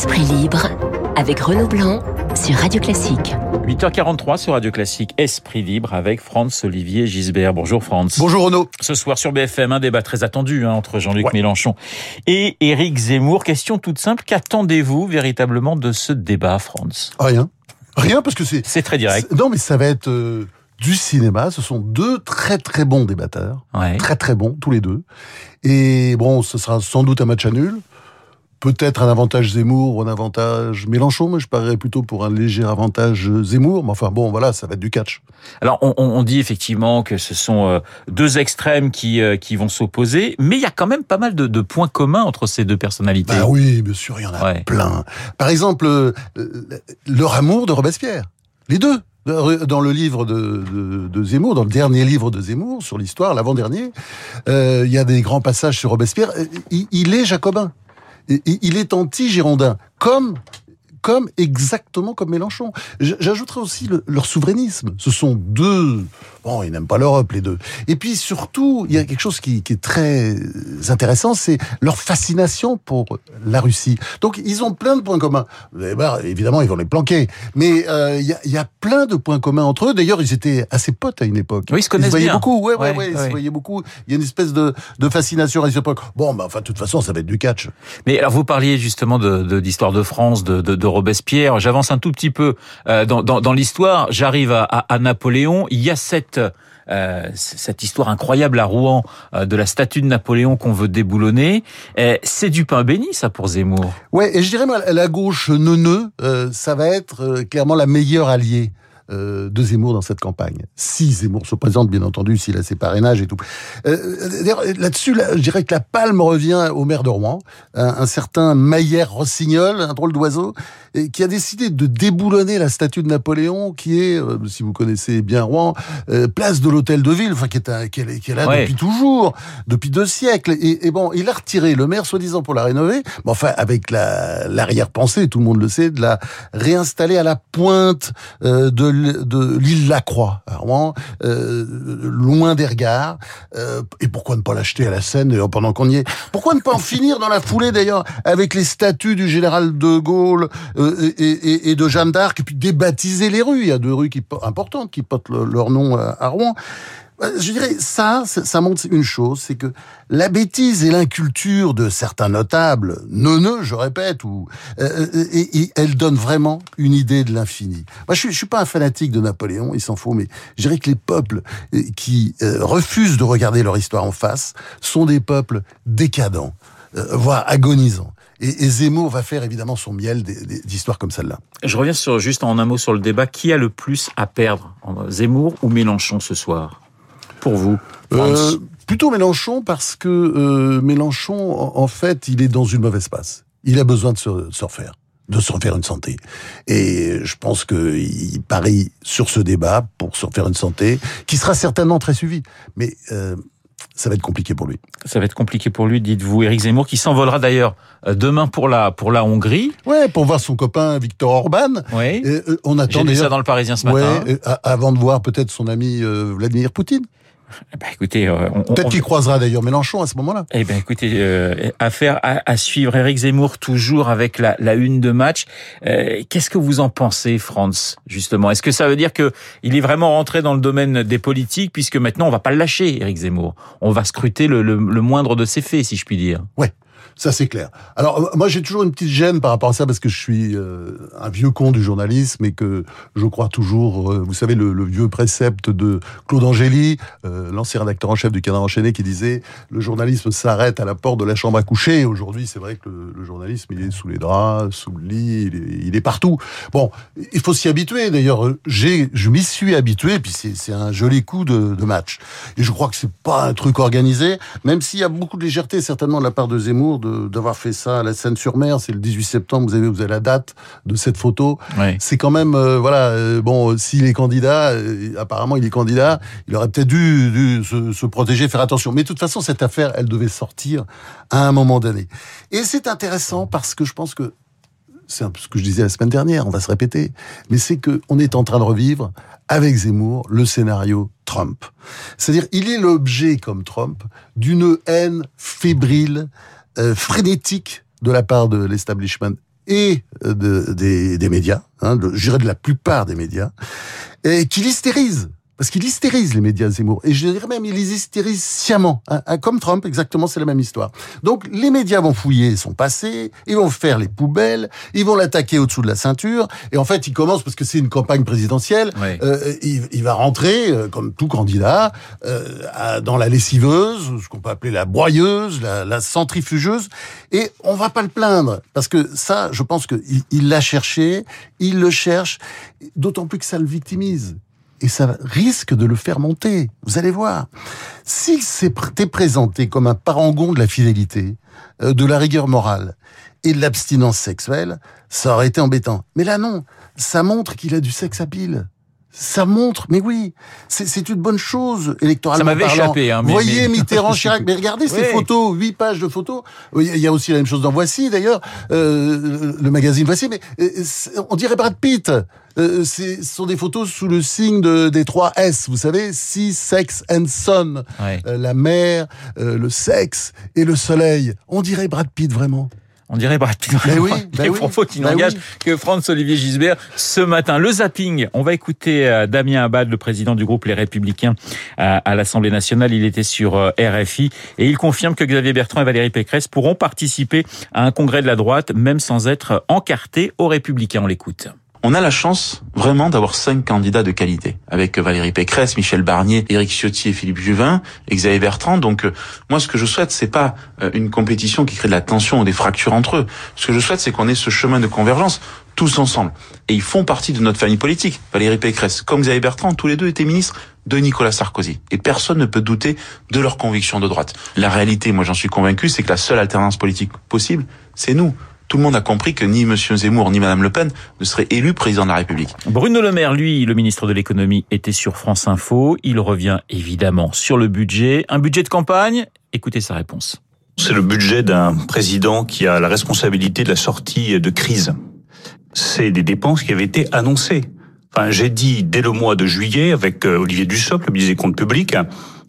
Esprit libre avec Renaud Blanc sur Radio Classique. 8h43 sur Radio Classique, Esprit libre avec Franz Olivier Gisbert. Bonjour Franz. Bonjour Renaud. Ce soir sur BFM, un débat très attendu hein, entre Jean-Luc Mélenchon et Éric Zemmour. Question toute simple, qu'attendez-vous véritablement de ce débat, Franz? Rien. Rien parce que c'est... C'est très direct. Non mais ça va être... Euh, du cinéma. Ce sont deux très très bons débatteurs, Ouais. très très bons tous les deux. Et bon, ce sera sans doute un match à nul. Peut-être un avantage Zemmour ou un avantage Mélenchon, mais je parierais plutôt pour un léger avantage Zemmour. Mais enfin bon, voilà, ça va être du catch. Alors on, dit effectivement que ce sont euh, deux extrêmes qui, euh, qui vont s'opposer, mais il y a quand même pas mal de, de points communs entre ces deux personnalités. Bah oui, bien sûr, il y en a Ouais. plein. Par exemple, euh, leur amour de Robespierre. Les deux. Dans le livre de, de, de Zemmour, dans le dernier livre de Zemmour sur l'histoire, l'avant-dernier, euh, il y a des grands passages sur Robespierre. Il, il est jacobin. Il est anti-girondin. Comme comme exactement comme Mélenchon. J- J'ajouterais aussi le- leur souverainisme. Ce sont deux. Bon, ils n'aiment pas l'Europe, les deux. Et puis surtout, il y a quelque chose qui, qui est très intéressant, c'est leur fascination pour la Russie. Donc, ils ont plein de points communs. Eh ben, évidemment, ils vont les planquer. Mais euh, il y, a, il y a plein de points communs entre eux. D'ailleurs, ils étaient assez potes à une époque. Oui, ils se connaissent voyaient bien. beaucoup. Ouais, ouais, Ouais, ouais, ils se voyaient beaucoup. Il y a une espèce de, de fascination réciproque. Bon, bah, enfin, de toute façon, ça va être du catch. Mais alors vous parliez justement de de- d'histoire de, France, de, de, de Robespierre. J'avance un tout petit peu euh, dans, l'histoire. J'arrive à, Napoléon. Il y a cette euh, cette histoire incroyable à Rouen euh, de la statue de Napoléon qu'on veut déboulonner. C'est du pain béni ça pour Zemmour. Ouais, et je dirais, la gauche neuneu, euh, ça va être clairement la meilleure alliée de Zemmour dans cette campagne. Si Zemmour se présente, bien entendu, s'il a ses parrainages et tout. Euh, D'ailleurs, là-dessus, là, je dirais que la palme revient au maire de Rouen, un, un certain Maillère Rossignol, un drôle d'oiseau, qui a décidé de déboulonner la statue de Napoléon, qui est, euh, si vous connaissez bien Rouen, euh, place de l'hôtel de ville, enfin qui est, un- qui est, qui est là Ouais. depuis toujours, depuis deux siècles. Et, et bon, il a retiré le maire, soi-disant pour la rénover, mais enfin avec la l'arrière-pensée, tout le monde le sait, de la réinstaller à la pointe euh, de, de l'île Lacroix, à Rouen, euh, loin des regards. Euh, et pourquoi ne pas l'acheter à la Seine euh, pendant qu'on y est? Pourquoi ne pas en finir dans la foulée d'ailleurs avec les statues du général de Gaulle euh, et, et- et de Jeanne d'Arc, et puis débaptiser les rues? Il y a deux rues qui, po- importantes qui portent le- leur nom à, à Rouen. Je dirais, ça, ça montre une chose, c'est que la bêtise et l'inculture de certains notables, neuneux, je répète, ou, euh, euh, et, et elle donne vraiment une idée de l'infini. Moi, je je suis pas un fanatique de Napoléon, il s'en faut, mais je dirais que les peuples euh, qui euh, refusent de regarder leur histoire en face sont des peuples décadents, euh, voire agonisants. Et, et Zemmour va faire évidemment son miel d'histoires comme celle-là. Je reviens sur juste en un mot sur le débat. Qui a le plus à perdre, Zemmour ou Mélenchon ce soir? Pour vous, Euh, plutôt Mélenchon parce que euh, Mélenchon, en, en fait, il est dans une mauvaise passe. Il a besoin de se, se refaire, de se refaire une santé. Et je pense qu'il parie sur ce débat pour se refaire une santé, qui sera certainement très suivi. Mais euh, ça va être compliqué pour lui. Ça va être compliqué pour lui, dites-vous. Éric Zemmour qui s'envolera d'ailleurs euh, demain pour la pour la Hongrie. Ouais, pour voir son copain Victor Orban. Oui. Euh, on J'ai attend lu ça dans le Parisien ce Ouais, matin. euh, a- avant de voir peut-être son ami Vladimir Poutine. Bah, écoutez, euh, on, Peut-être qu'il croisera d'ailleurs Mélenchon à ce moment-là. Eh ben écoutez, euh, affaire à, à suivre. Éric Zemmour toujours avec la, la une de match. Euh, Qu'est-ce que vous en pensez, Franz Justement, est-ce que ça veut dire que il est vraiment rentré dans le domaine des politiques puisque maintenant on va pas le lâcher, Éric Zemmour. On va scruter le, le, le moindre de ses faits, si je puis dire. Ça, c'est clair. Alors, euh, moi, j'ai toujours une petite gêne par rapport à ça parce que je suis euh, un vieux con du journalisme et que je crois toujours, euh, vous savez, le, vieux précepte de Claude Angéli, l'ancien rédacteur en chef du Canard enchaîné, qui disait le journalisme s'arrête à la porte de la chambre à coucher. Aujourd'hui, c'est vrai que le, le journalisme, il est sous les draps, sous le lit, il est, partout. Bon, il faut s'y habituer. D'ailleurs, j'ai, je m'y suis habitué, puis c'est, c'est un joli coup de, de match. Et je crois que c'est pas un truc organisé, même s'il y a beaucoup de légèreté certainement de la part de Zemmour d'avoir fait ça à la Seine-sur-Mer. C'est le 18 septembre, vous avez, vous avez la date de cette photo. C'est quand même, euh, voilà, euh, bon, euh, s'il est candidat, euh, apparemment il est candidat, il aurait peut-être dû, dû se, se protéger, faire attention. Mais de toute façon, cette affaire, elle devait sortir à un moment donné. Et c'est intéressant parce que je pense que c'est un peu ce que je disais la semaine dernière, on va se répéter, mais c'est que on est en train de revivre avec Zemmour le scénario Trump. C'est-à-dire, il est l'objet, comme Trump, d'une haine fébrile, euh, frénétique de la part de l'establishment et de, des, médias, hein, de, je dirais de la plupart des médias, qui l'hystérise parce qu'il hystérise les médias Zemmour. Et je dirais même, il les hystérise sciemment. Hein, hein, comme Trump, exactement, c'est la même histoire. Donc, les médias vont fouiller son passé, ils vont faire les poubelles, ils vont l'attaquer au-dessous de la ceinture. Et en fait, il commence, parce que c'est une campagne présidentielle, euh, il, il, va rentrer, euh, comme tout candidat, euh, dans la lessiveuse, ce qu'on peut appeler la broyeuse, la, la, centrifugeuse. Et on va pas le plaindre, parce que ça, je pense qu'il l'a cherché, il le cherche, d'autant plus que ça le victimise et ça risque de le faire monter. Vous allez voir. S'il s'était présenté comme un parangon de la fidélité, euh, de la rigueur morale et de l'abstinence sexuelle, ça aurait été embêtant. Mais là, non. Ça montre qu'il a du sexe à pile. Ça montre, mais oui, c'est une bonne chose électoralement Ça m'avait échappé. Hein, Vous voyez Mitterrand, Chirac, mais regardez ces photos, huit pages de photos. Il y a aussi la même chose dans Voici, d'ailleurs, euh, le magazine Voici, mais euh, on dirait Brad Pitt. Euh, ce sont des photos sous le signe de, des trois S, vous savez, Sea, Sex and Sun. Euh, la mer, euh, le sexe et le soleil. On dirait Brad Pitt, vraiment. On dirait. Ben oui, les propos oui, qui n'engagent oui. que Franz-Olivier Gisbert ce matin. Le zapping, on va écouter euh, Damien Abad, le président du groupe Les Républicains à, à l'Assemblée nationale. Il était sur euh, RFI et il confirme que Xavier Bertrand et Valérie Pécresse pourront participer à un congrès de la droite, même sans être encartés aux Républicains. On l'écoute. On a la chance vraiment d'avoir cinq candidats de qualité, avec Valérie Pécresse, Michel Barnier, Éric Ciotti et Philippe Juvin, et Xavier Bertrand. Donc euh, moi, ce que je souhaite, c'est pas euh, une compétition qui crée de la tension ou des fractures entre eux. Ce que je souhaite, c'est qu'on ait ce chemin de convergence tous ensemble. Et ils font partie de notre famille politique. Valérie Pécresse, comme Xavier Bertrand, tous les deux étaient ministres de Nicolas Sarkozy. Et personne ne peut douter de leurs convictions de droite. La réalité, moi j'en suis convaincu, c'est que la seule alternance politique possible, c'est nous. Tout le monde a compris que ni M. Zemmour ni Mme Le Pen ne seraient élus président de la République. Bruno Le Maire, lui, le ministre de l'économie, était sur France Info. Il revient évidemment sur le budget. Un budget de campagne? Écoutez sa réponse. C'est le budget d'un président qui a la responsabilité de la sortie de crise. C'est des dépenses qui avaient été annoncées. Enfin, j'ai dit dès le mois de juillet avec euh, Olivier Dussopt, le ministre des Comptes publics,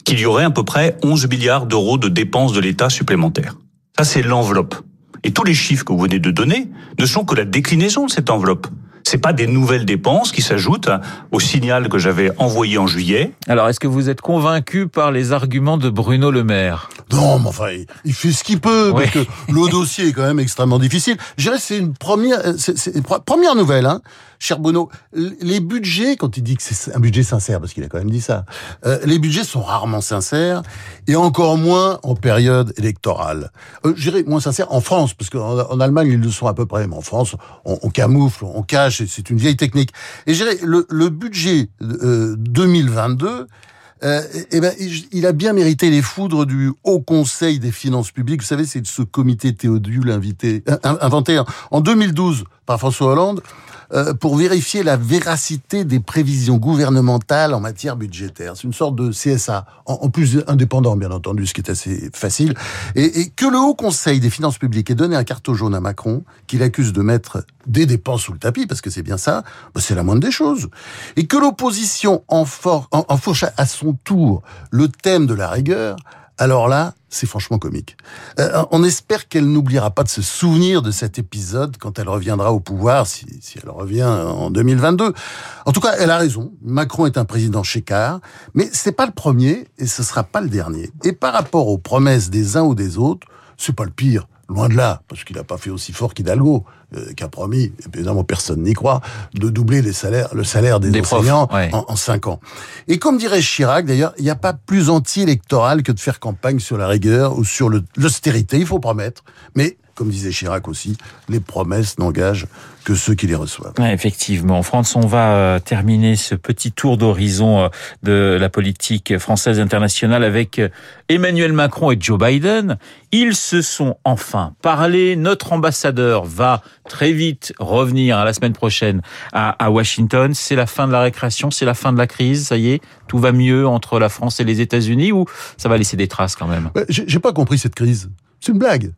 qu'il y aurait à peu près 11 milliards d'euros de dépenses de l'État supplémentaires. Ça, c'est l'enveloppe. Et tous les chiffres que vous venez de donner ne sont que la déclinaison de cette enveloppe. C'est pas des nouvelles dépenses qui s'ajoutent au signal que j'avais envoyé en juillet. Alors, est-ce que vous êtes convaincu par les arguments de Bruno Le Maire? Non, mais enfin, il, fait ce qu'il peut, Oui. parce que le dossier est quand même extrêmement difficile. Je dirais que c'est une première, c'est, c'est une pre- première nouvelle, hein, cher Bruno. Les budgets, quand il dit que c'est un budget sincère, parce qu'il a quand même dit ça, euh, les budgets sont rarement sincères, et encore moins en période électorale. Euh, je dirais moins sincères en France, parce qu'en en Allemagne, ils le sont à peu près, mais en France, on, on camoufle, on cache, c'est une vieille technique. Et je dirais, le, budget euh, 2022, euh, eh ben, il- a bien mérité les foudres du Haut Conseil des finances publiques. Vous savez, c'est ce comité Théodule invité, euh, inventé en- en 2012 François Hollande euh, pour vérifier la véracité des prévisions gouvernementales en matière budgétaire. C'est une sorte de CSA, en, plus indépendant, bien entendu, ce qui est assez facile. Et, que le Haut Conseil des finances publiques ait donné un carton jaune à Macron, qu'il accuse de mettre des dépenses sous le tapis, parce que c'est bien ça, bah, c'est la moindre des choses. Et que l'opposition enfourche à son tour le thème de la rigueur, alors là, c'est franchement comique. Euh, on espère qu'elle n'oubliera pas de se souvenir de cet épisode quand elle reviendra au pouvoir, si, si elle revient en 2022. En tout cas, elle a raison. Macron est un président chécard, mais c'est pas le premier et ce sera pas le dernier. Et par rapport aux promesses des uns ou des autres, c'est pas le pire. Loin de là, parce qu'il n'a pas fait aussi fort qu'Hidalgo, euh, qui a promis, et évidemment personne n'y croit, de doubler les salaires, le salaire des, Des profs, enseignants ouais. en, en cinq ans. Et comme dirait Chirac, d'ailleurs, il n'y a pas plus anti-électoral que de faire campagne sur la rigueur ou sur l'austérité. Il faut promettre. Mais, comme disait Chirac aussi, les promesses n'engagent que ceux qui les reçoivent. Ouais, effectivement. France, on va euh, terminer ce petit tour d'horizon euh, de la politique française internationale avec euh, Emmanuel Macron et Joe Biden. Ils se sont enfin parlé. Notre ambassadeur va très vite revenir à la semaine prochaine à, à Washington. C'est la fin de la récréation, c'est la fin de la crise. Ça y est, tout va mieux entre la France et les États-Unis ou ça va laisser des traces quand même? Ouais, j'ai pas compris cette crise. C'est une blague.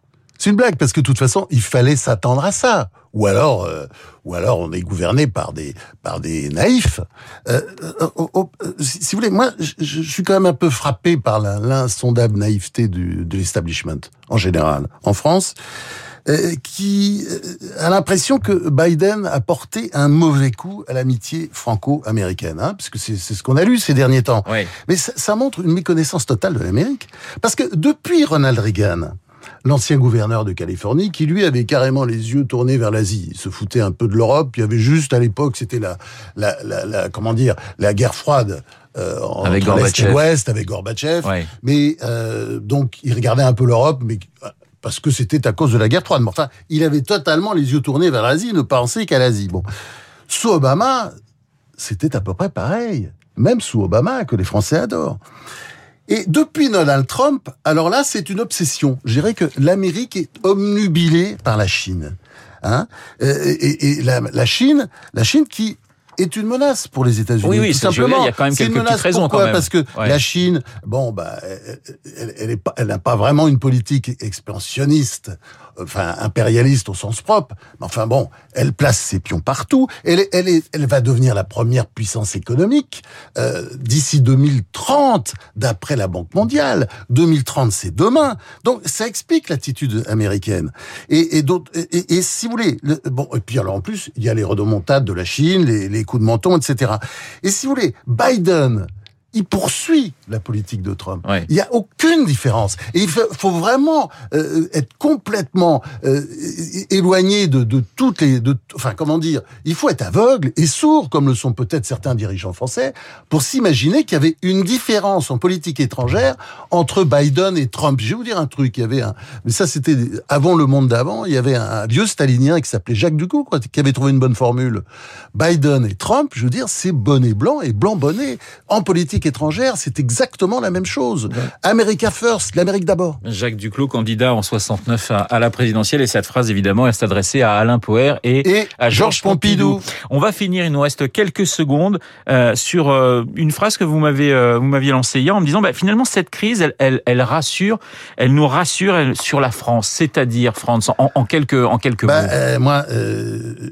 C'est une blague parce que de toute façon, il fallait s'attendre à ça. Ou alors, euh, ou alors on est gouverné par des par des naïfs. Euh, euh, si, vous voulez, moi, je, je, suis quand même un peu frappé par l'insondable naïveté du, de l'establishment en général en France. Euh, qui euh, a l'impression que Biden a porté un mauvais coup à l'amitié franco-américaine, hein, parce que c'est ce qu'on a lu ces derniers temps. Mais ça, ça, montre une méconnaissance totale de l'Amérique, parce que depuis Ronald Reagan, l'ancien gouverneur de Californie, qui lui avait carrément les yeux tournés vers l'Asie. Il se foutait un peu de l'Europe. Il y avait juste à l'époque, c'était la, la, la, la, comment dire, la guerre froide. Euh, avec entre l'Est et l'Ouest, avec Gorbatchev. Mais euh, donc, il regardait un peu l'Europe, mais parce que c'était à cause de la guerre froide. Mais enfin, il avait totalement les yeux tournés vers l'Asie, ne pensait qu'à l'Asie. Bon, sous Obama, c'était à peu près pareil. Même sous Obama, que les Français adorent. Et depuis Donald Trump, alors là, c'est une obsession. Je dirais que l'Amérique est omnubilée par la Chine. Hein et, et, la, la, Chine, la Chine qui est une menace pour les États-Unis. Oui, oui, tout simplement. Il y a quand même quelques petites raisons. Pourquoi quand même. Parce que la Chine, bon, bah, elle, elle, est pas, elle n'a pas vraiment une politique expansionniste enfin impérialiste au sens propre, mais enfin bon, elle place ses pions partout. Elle, elle, est, elle va devenir la première puissance économique euh, d'ici 2030, d'après la Banque mondiale. 2030, c'est demain. Donc ça explique l'attitude américaine. Et, et, et, et, si vous voulez, le, bon, et puis alors en plus, il y a les redemontades de la Chine, les, les coups de menton, etc. Et si vous voulez, Biden il poursuit la politique de Trump. Il n'y a aucune différence. Et il faut, vraiment euh, être complètement euh, éloigné de, de, toutes les... De, enfin, comment dire Il faut être aveugle et sourd, comme le sont peut-être certains dirigeants français, pour s'imaginer qu'il y avait une différence en politique étrangère entre Biden et Trump. Je vais vous dire un truc. Il y avait un... Mais ça, c'était avant le monde d'avant. Il y avait un, vieux stalinien qui s'appelait Jacques Ducou, quoi, qui avait trouvé une bonne formule. Biden et Trump, je veux dire, c'est bonnet blanc et blanc bonnet. En politique étrangère, c'est exactement la même chose. America first, l'Amérique d'abord. Jacques Duclos, candidat en 69 à, la présidentielle, et cette phrase, évidemment, elle s'adressait à Alain Poher et, à Georges Pompidou. On va finir, il nous reste quelques secondes, euh, sur euh, une phrase que vous m'avez euh, vous m'aviez lancée hier en me disant, bah, finalement, cette crise, elle, elle, elle rassure, elle nous rassure elle, sur la France, c'est-à-dire, France, en, en, quelques, en quelques bah, mots. Euh, moi, euh,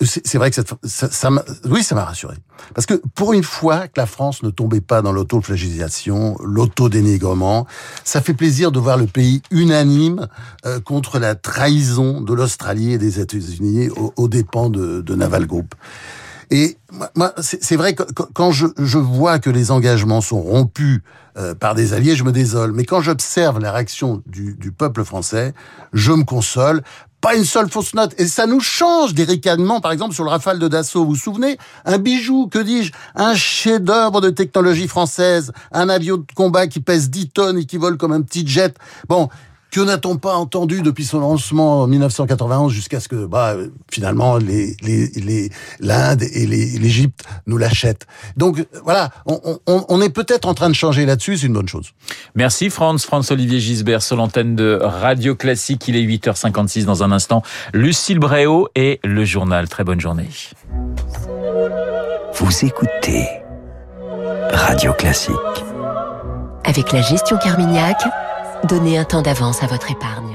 c'est vrai que ça, ça oui, ça m'a rassuré. Parce que pour une fois que la France ne tombait pas dans l'autoflagellisation, l'autodénigrement. Ça fait plaisir de voir le pays unanime euh, contre la trahison de l'Australie et des États-Unis aux, dépens de, Naval Group. Et moi, c'est vrai que quand je, je, vois que les engagements sont rompus euh, par des alliés, je me désole. Mais quand j'observe la réaction du, du, peuple français, je me console pas une seule fausse note. Et ça nous change des ricanements, par exemple, sur le Rafale de Dassault. Vous vous souvenez? Un bijou, que dis-je? Un chef-d'œuvre de technologie française. Un avion de combat qui pèse 10 tonnes et qui vole comme un petit jet. Bon, que n'a-t-on pas entendu depuis son lancement en 1991 jusqu'à ce que bah, finalement les, les, les, l'Inde et l'Égypte nous l'achètent? Donc voilà, on, on, on est peut-être en train de changer là-dessus, c'est une bonne chose. Merci Franz, Franz-Olivier Gisbert sur l'antenne de Radio Classique. Il est 8h56 dans un instant. Lucille Bréau et le journal. Très bonne journée. Vous écoutez Radio Classique. Avec la gestion Carmignac, Donnez un temps d'avance à votre épargne.